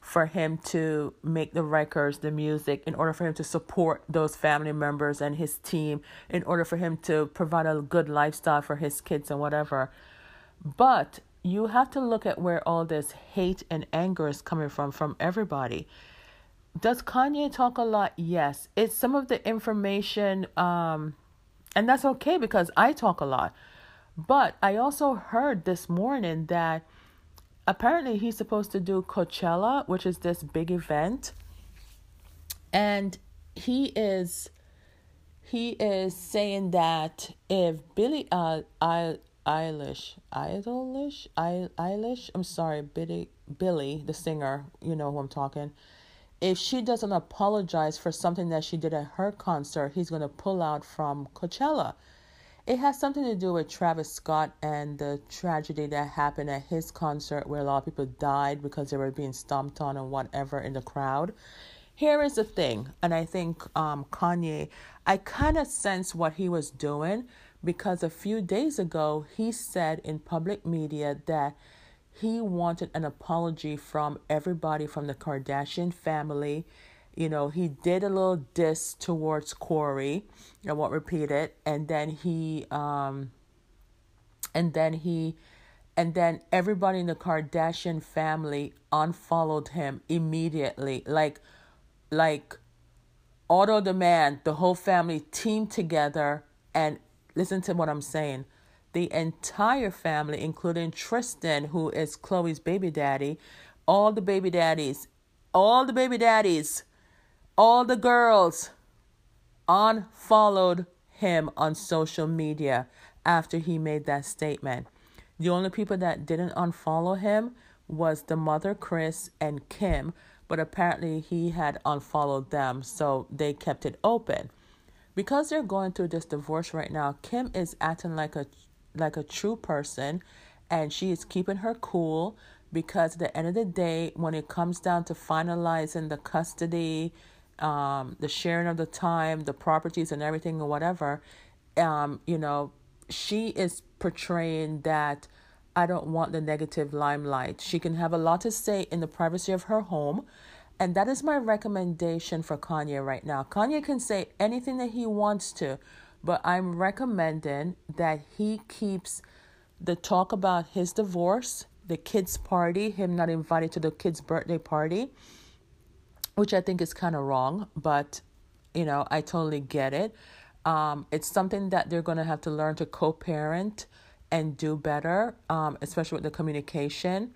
for him to make the records, the music, in order for him to support those family members and his team, in order for him to provide a good lifestyle for his kids and whatever. But you have to look at where all this hate and anger is coming from from everybody. Does Kanye talk a lot? Yes. It's some of the information um and that's okay because I talk a lot. But I also heard this morning that apparently he's supposed to do Coachella, which is this big event. And he is he is saying that if Billie uh I Eilish, Eilish, Eilish, I'm sorry, Billie, Billie, the singer, you know who I'm talking. If she doesn't apologize for something that she did at her concert, he's to pull out from Coachella. It has something to do with Travis Scott and the tragedy that happened at his concert where a lot of people died because they were being stomped on and whatever in the crowd. Here is the thing, and I think um, Kanye, I kind of sense what he was doing because a few days ago he said in public media that he wanted an apology from everybody from the Kardashian family. You know, he did a little diss towards Corey. I won't repeat it. And then he um and then he and then everybody in the Kardashian family unfollowed him immediately. Like like auto demand, the whole family teamed together and Listen to what I'm saying. The entire family, including Tristan, who is Khloé's baby daddy, all the baby daddies, all the baby daddies, all the girls unfollowed him on social media after he made that statement. The only people that didn't unfollow him was the mother, Kris, and Kim, but apparently he had unfollowed them, so they kept it open because they're going through this divorce right now, Kim is acting like a like a true person and she is keeping her cool because at the end of the day, when it comes down to finalizing the custody, um, the sharing of the time, the properties and everything or whatever, um, you know, she is portraying that I don't want the negative limelight. She can have a lot to say in the privacy of her home and that is my recommendation for Kanye right now. Kanye can say anything that he wants to, but I'm recommending that he keeps the talk about his divorce, the kids' party, him not invited to the kids' birthday party, which I think is kind of wrong, but you know, I totally get it. Um, it's something that they're going to have to learn to co parent and do better, um, especially with the communication.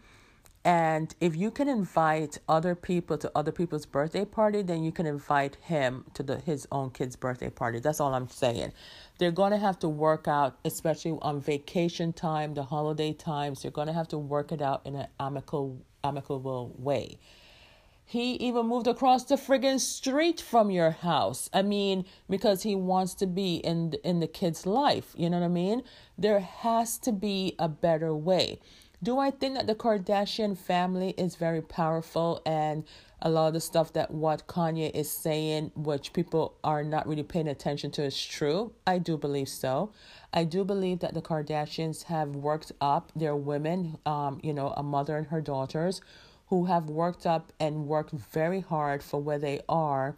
And if you can invite other people to other people's birthday party, then you can invite him to the his own kid's birthday party. That's all I'm saying. They're going to have to work out, especially on vacation time, the holiday times. They're going to have to work it out in an amicable amicable way. He even moved across the friggin' street from your house. I mean, because he wants to be in in the kid's life. You know what I mean? There has to be a better way. Do I think that the Kardashian family is very powerful and a lot of the stuff that what Kanye is saying, which people are not really paying attention to, is true? I do believe so. I do believe that the Kardashians have worked up their women, um, you know, a mother and her daughters, who have worked up and worked very hard for where they are.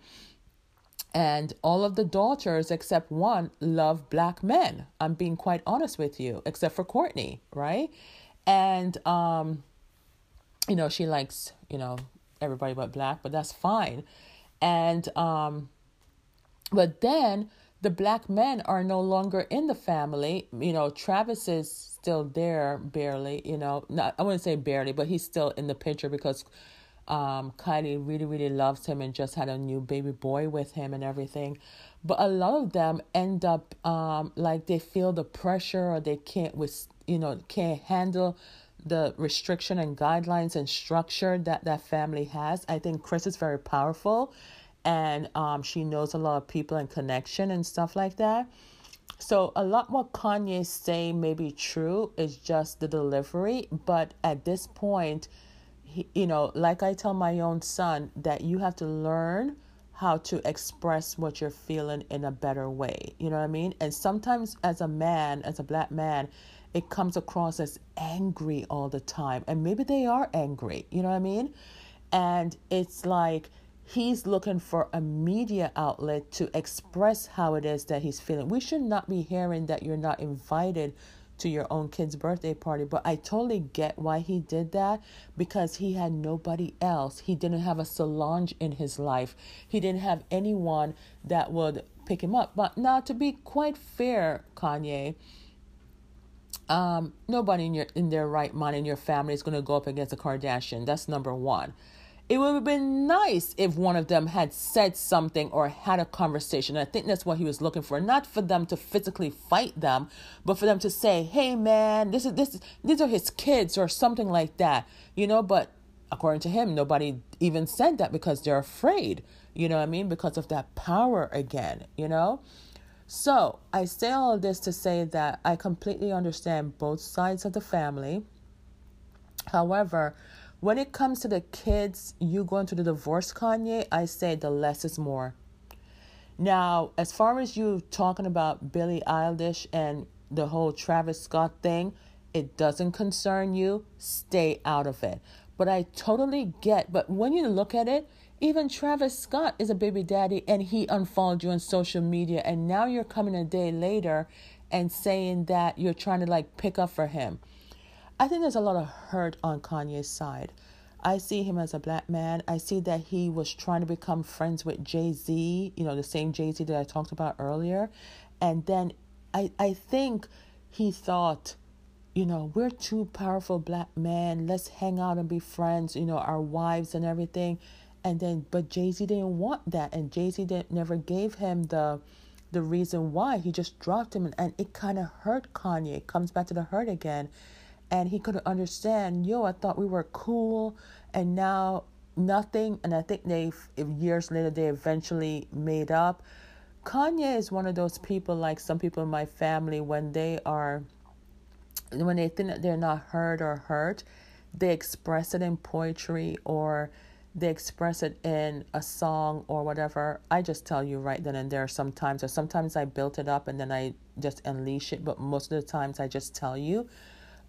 And all of the daughters, except one, love black men. I'm being quite honest with you, except for Kourtney, right? And um you know she likes you know everybody but black but that's fine. And um but then the black men are no longer in the family. You know travis is still there barely you know. Not i wouldn't say barely but he's still in the picture because um kylie really really loves him and just had a new baby boy with him and everything. But a lot of them end up um like they feel the pressure or they can't with you know can't handle the restriction and guidelines and structure that that family has i think Kris is very powerful and um she knows a lot of people and connection and stuff like that so a lot what kanye say may be true is just the delivery but at this point he, you know like i tell my own son that you have to learn how to express what you're feeling in a better way. You know what I mean? And sometimes, as a man, as a black man, it comes across as angry all the time. And maybe they are angry. You know what I mean? And it's like he's looking for a media outlet to express how it is that he's feeling. We should not be hearing that you're not invited to your own kid's birthday party. But I totally get why he did that because he had nobody else. He didn't have a Solange in his life, he didn't have anyone that would pick him up. But now, to be quite fair, Kanye, um, nobody in your in their right mind in your family is going to go up against a Kardashian. That's number one. It would have been nice if one of them had said something or had a conversation. I think that's what he was looking for. Not for them to physically fight them, but for them to say, "Hey, man, this is this. These are his kids," or something like that. You know. But according to him, nobody even said that because they're afraid. You know what I mean? Because of that power again. You know. So I say all of this to say that I completely understand both sides of the family. However, when it comes to the kids, you going to the divorce, Kanye, I say the less is more. Now, as far as you talking about Billie Eilish and the whole Travis Scott thing, it doesn't concern you. Stay out of it. But I totally get, but when you look at it, even Travis Scott is a baby daddy and he unfollowed you on social media. And now you're coming a day later and saying that you're trying to like pick up for him. I think there's a lot of hurt on Kanye's side. I see him as a black man. I see that he was trying to become friends with Jay Z, you know, the same Jay Z that I talked about earlier. And then I, I think he thought, you know, we're two powerful black men. Let's hang out and be friends, you know, our wives and everything. And then, but Jay Z didn't want that. And Jay Z didn't, never gave him the, the reason why. He just dropped him. And, and it kind of hurt Kanye. It comes back to the hurt again and he couldn't understand yo i thought we were cool and now nothing and i think they years later they eventually made up kanye is one of those people like some people in my family when they are when they think that they're not heard or hurt they express it in poetry or they express it in a song or whatever i just tell you right then and there sometimes or sometimes i built it up and then i just unleash it but most of the times i just tell you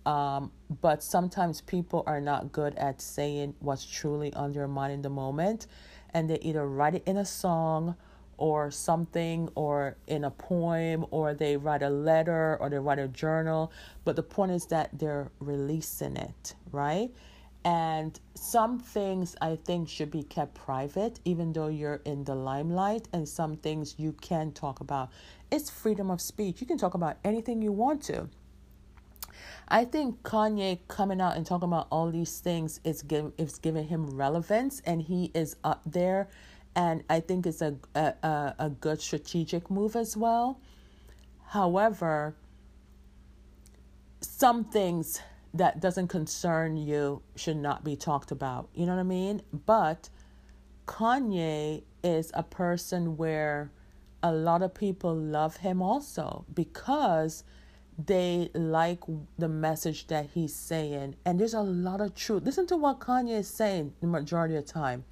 um, but sometimes people are not good at saying what's truly on their mind in the moment. And they either write it in a song or something or in a poem or they write a letter or they write a journal. But the point is that they're releasing it, right? And some things I think should be kept private, even though you're in the limelight, and some things you can talk about. It's freedom of speech. You can talk about anything you want to. I think Kanye coming out and talking about all these things is give is giving him relevance, and he is up there, and I think it's a a a good strategic move as well. However, some things that doesn't concern you should not be talked about. You know what I mean? But Kanye is a person where a lot of people love him also because they like the message that he's saying. And there's a lot of truth. Listen to what Kanye is saying the majority of the time.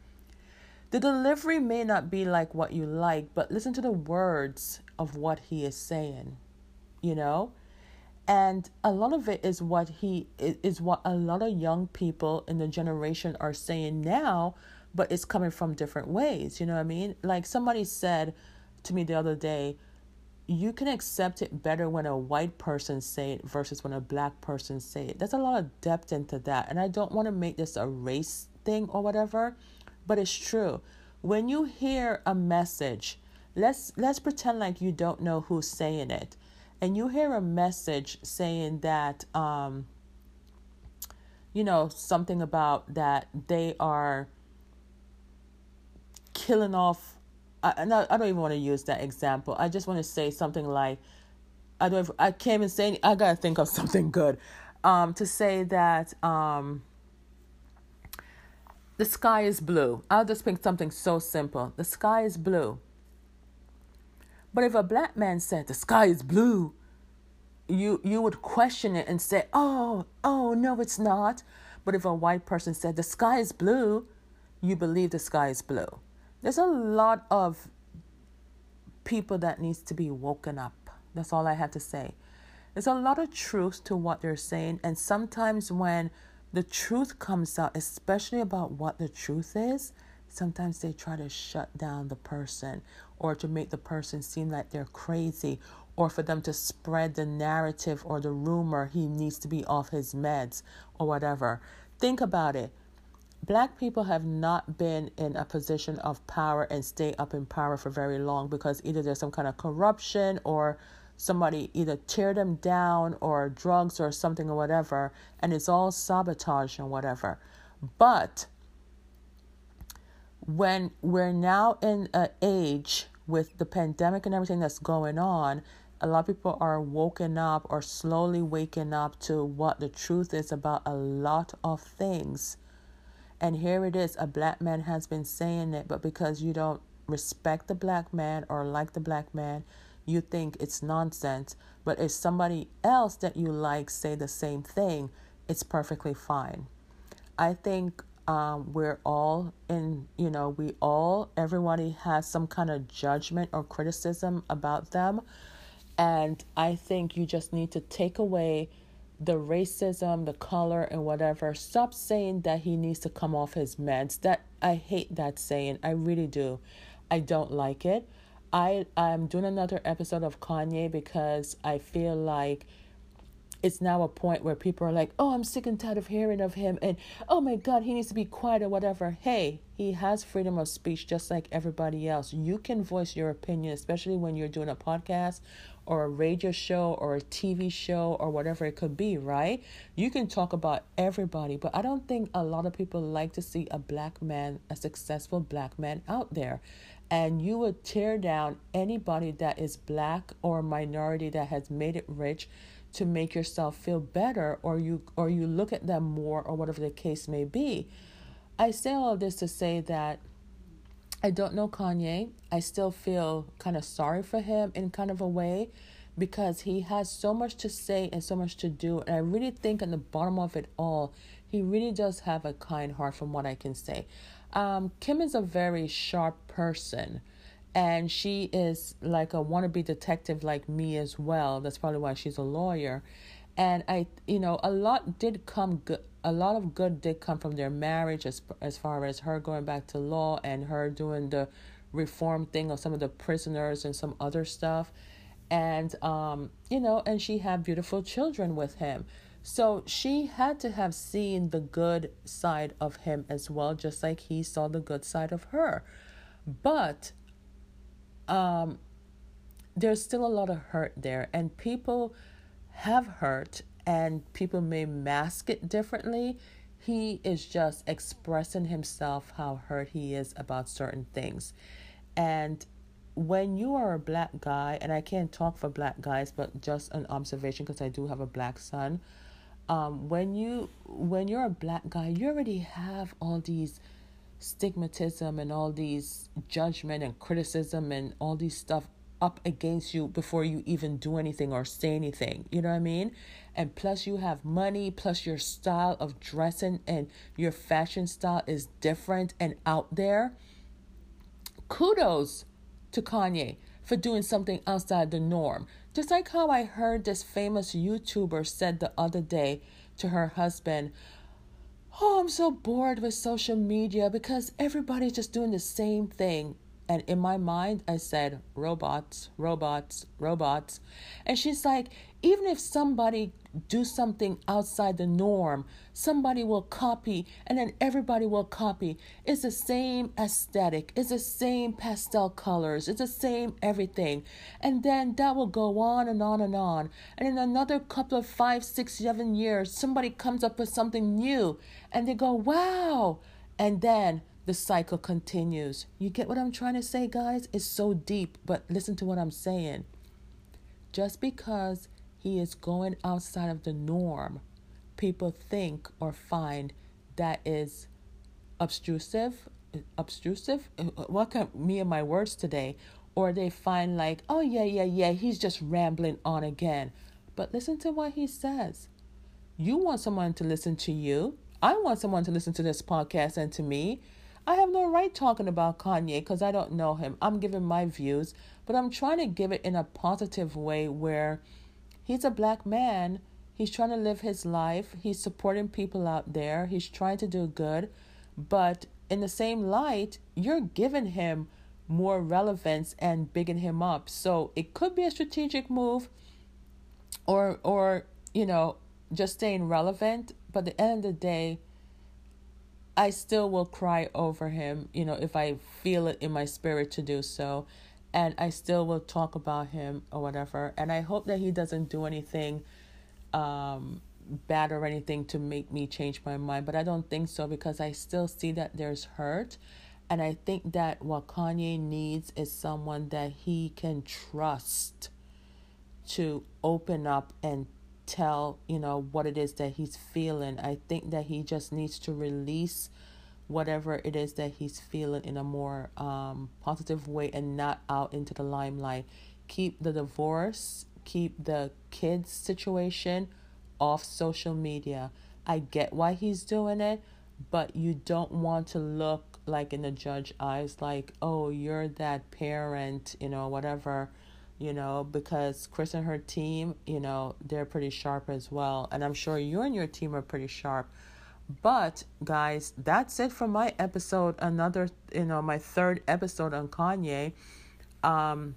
The delivery may not be like what you like, but listen to the words of what he is saying, you know? And a lot of it is what he is what a lot of young people in the generation are saying now, but it's coming from different ways, you know what I mean? Like somebody said to me the other day, you can accept it better when a white person say it versus when a black person say it. There's a lot of depth into that. And I don't want to make this a race thing or whatever, but it's true. When you hear a message, let's let's pretend like you don't know who's saying it. And you hear a message saying that um you know, something about that they are killing off I, I don't even want to use that example. I just want to say something like, I don't. I can't even say. Any, I gotta think of something good, um, to say that um, the sky is blue. I'll just pick something so simple. The sky is blue. But if a black man said the sky is blue, you you would question it and say, "Oh, oh no, it's not." But if a white person said the sky is blue, you believe the sky is blue. there's a lot of people that needs to be woken up. That's all I have to say. There's a lot of truth to what they're saying, and sometimes when the truth comes out, especially about what the truth is, sometimes they try to shut down the person or to make the person seem like they're crazy or for them to spread the narrative or the rumor he needs to be off his meds or whatever. Think about it. Black people have not been in a position of power and stay up in power for very long because either there's some kind of corruption or somebody either tear them down or drugs or something or whatever, and it's all sabotage and whatever. But when we're now in an age with the pandemic and everything that's going on, a lot of people are woken up or slowly waking up to what the truth is about a lot of things. And here it is a black man has been saying it, but because you don't respect the black man or like the black man, you think it's nonsense. But if somebody else that you like say the same thing, it's perfectly fine. I think um, we're all in, you know, we all, everybody has some kind of judgment or criticism about them. And I think you just need to take away the racism, the color, and whatever. Stop saying that he needs to come off his meds. That I hate that saying. I really do. I don't like it. I I'm doing another episode of Kanye because I feel like it's now a point where people are like, "Oh, I'm sick and tired of hearing of him," and "Oh my God, he needs to be quiet or whatever." Hey, he has freedom of speech just like everybody else. You can voice your opinion, especially when you're doing a podcast or a radio show or a TV show or whatever it could be, right? You can talk about everybody, but I don't think a lot of people like to see a black man, a successful black man out there. And you would tear down anybody that is black or minority that has made it rich to make yourself feel better or you or you look at them more or whatever the case may be. I say all of this to say that I don't know Kanye. I still feel kind of sorry for him in kind of a way because he has so much to say and so much to do. And I really think at the bottom of it all, he really does have a kind heart from what I can say. Um, Kim is a very sharp person and she is like a wannabe detective like me as well. That's probably why she's a lawyer. And I, you know, a lot did come good. A lot of good did come from their marriage, as as far as her going back to law and her doing the reform thing of some of the prisoners and some other stuff, and um, you know, and she had beautiful children with him. So she had to have seen the good side of him as well, just like he saw the good side of her. But um, there's still a lot of hurt there, and people have hurt, and people may mask it differently. He is just expressing himself how hurt he is about certain things. And when you are a black guy, and I can't talk for black guys, but just an observation because I do have a black son. Um, when you when you're a black guy, you already have all these stigmatism and all these judgment and criticism and all these stuff up against you before you even do anything or say anything. You know what I mean? And plus, you have money, plus, your style of dressing and your fashion style is different and out there. Kudos to Kanye for doing something outside the norm. Just like how I heard this famous YouTuber said the other day to her husband, oh, I'm so bored with social media because everybody's just doing the same thing. And in my mind, I said, robots, robots, robots. And she's like, even if somebody do something outside the norm, somebody will copy and then everybody will copy. It's the same aesthetic, it's the same pastel colors, it's the same everything. And then that will go on and on and on. And in another couple of five, six, seven years, somebody comes up with something new and they go, wow. And then the cycle continues. You get what I'm trying to say, guys? It's so deep, but listen to what I'm saying. Just because he is going outside of the norm, people think or find that is obtrusive, obtrusive. What can me and my words today? Or they find like, oh yeah, yeah, yeah, he's just rambling on again. But listen to what he says. You want someone to listen to you. I want someone to listen to this podcast and to me. I have no right talking about Kanye because I don't know him. I'm giving my views, but I'm trying to give it in a positive way where he's a black man. He's trying to live his life. He's supporting people out there. He's trying to do good. But in the same light, you're giving him more relevance and bigging him up. So it could be a strategic move or or you know, just staying relevant, but at the end of the day, I still will cry over him, you know, if I feel it in my spirit to do so. And I still will talk about him or whatever. And I hope that he doesn't do anything um, bad or anything to make me change my mind. But I don't think so because I still see that there's hurt. And I think that what Kanye needs is someone that he can trust to open up and tell, you know, what it is that he's feeling. I think that he just needs to release whatever it is that he's feeling in a more um, positive way and not out into the limelight. Keep the divorce, keep the kids situation off social media. I get why he's doing it, but you don't want to look like in the judge eyes like, oh, you're that parent, you know, whatever you know, because Kris and her team, you know, they're pretty sharp as well. And I'm sure you and your team are pretty sharp. But guys, that's it for my episode. Another, you know, my third episode on Kanye. Um,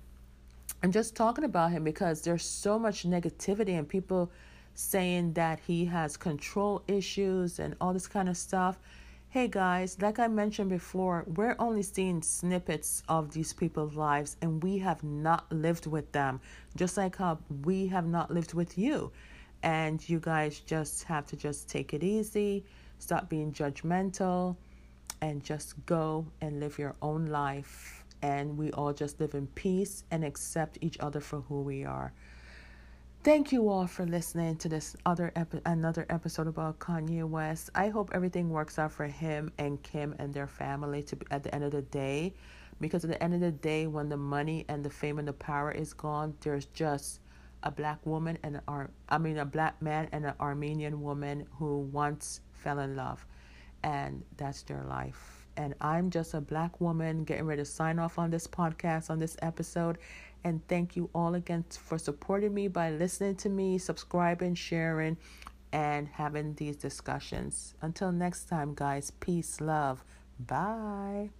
I'm just talking about him because there's so much negativity and people saying that he has control issues and all this kind of stuff. Hey guys, like I mentioned before, we're only seeing snippets of these people's lives and we have not lived with them, just like how we have not lived with you. And you guys just have to just take it easy, stop being judgmental, and just go and live your own life. And we all just live in peace and accept each other for who we are. Thank you all for listening to this other epi- another episode about Kanye West. I hope everything works out for him and Kim and their family to at the end of the day, because at the end of the day, when the money and the fame and the power is gone, there's just a black woman and an Ar- I mean a black man and an Armenian woman who once fell in love, and that's their life. And I'm just a black woman getting ready to sign off on this podcast on this episode and thank you all again for supporting me by listening to me, subscribing, sharing, and having these discussions. Until next time, guys, peace, love. Bye.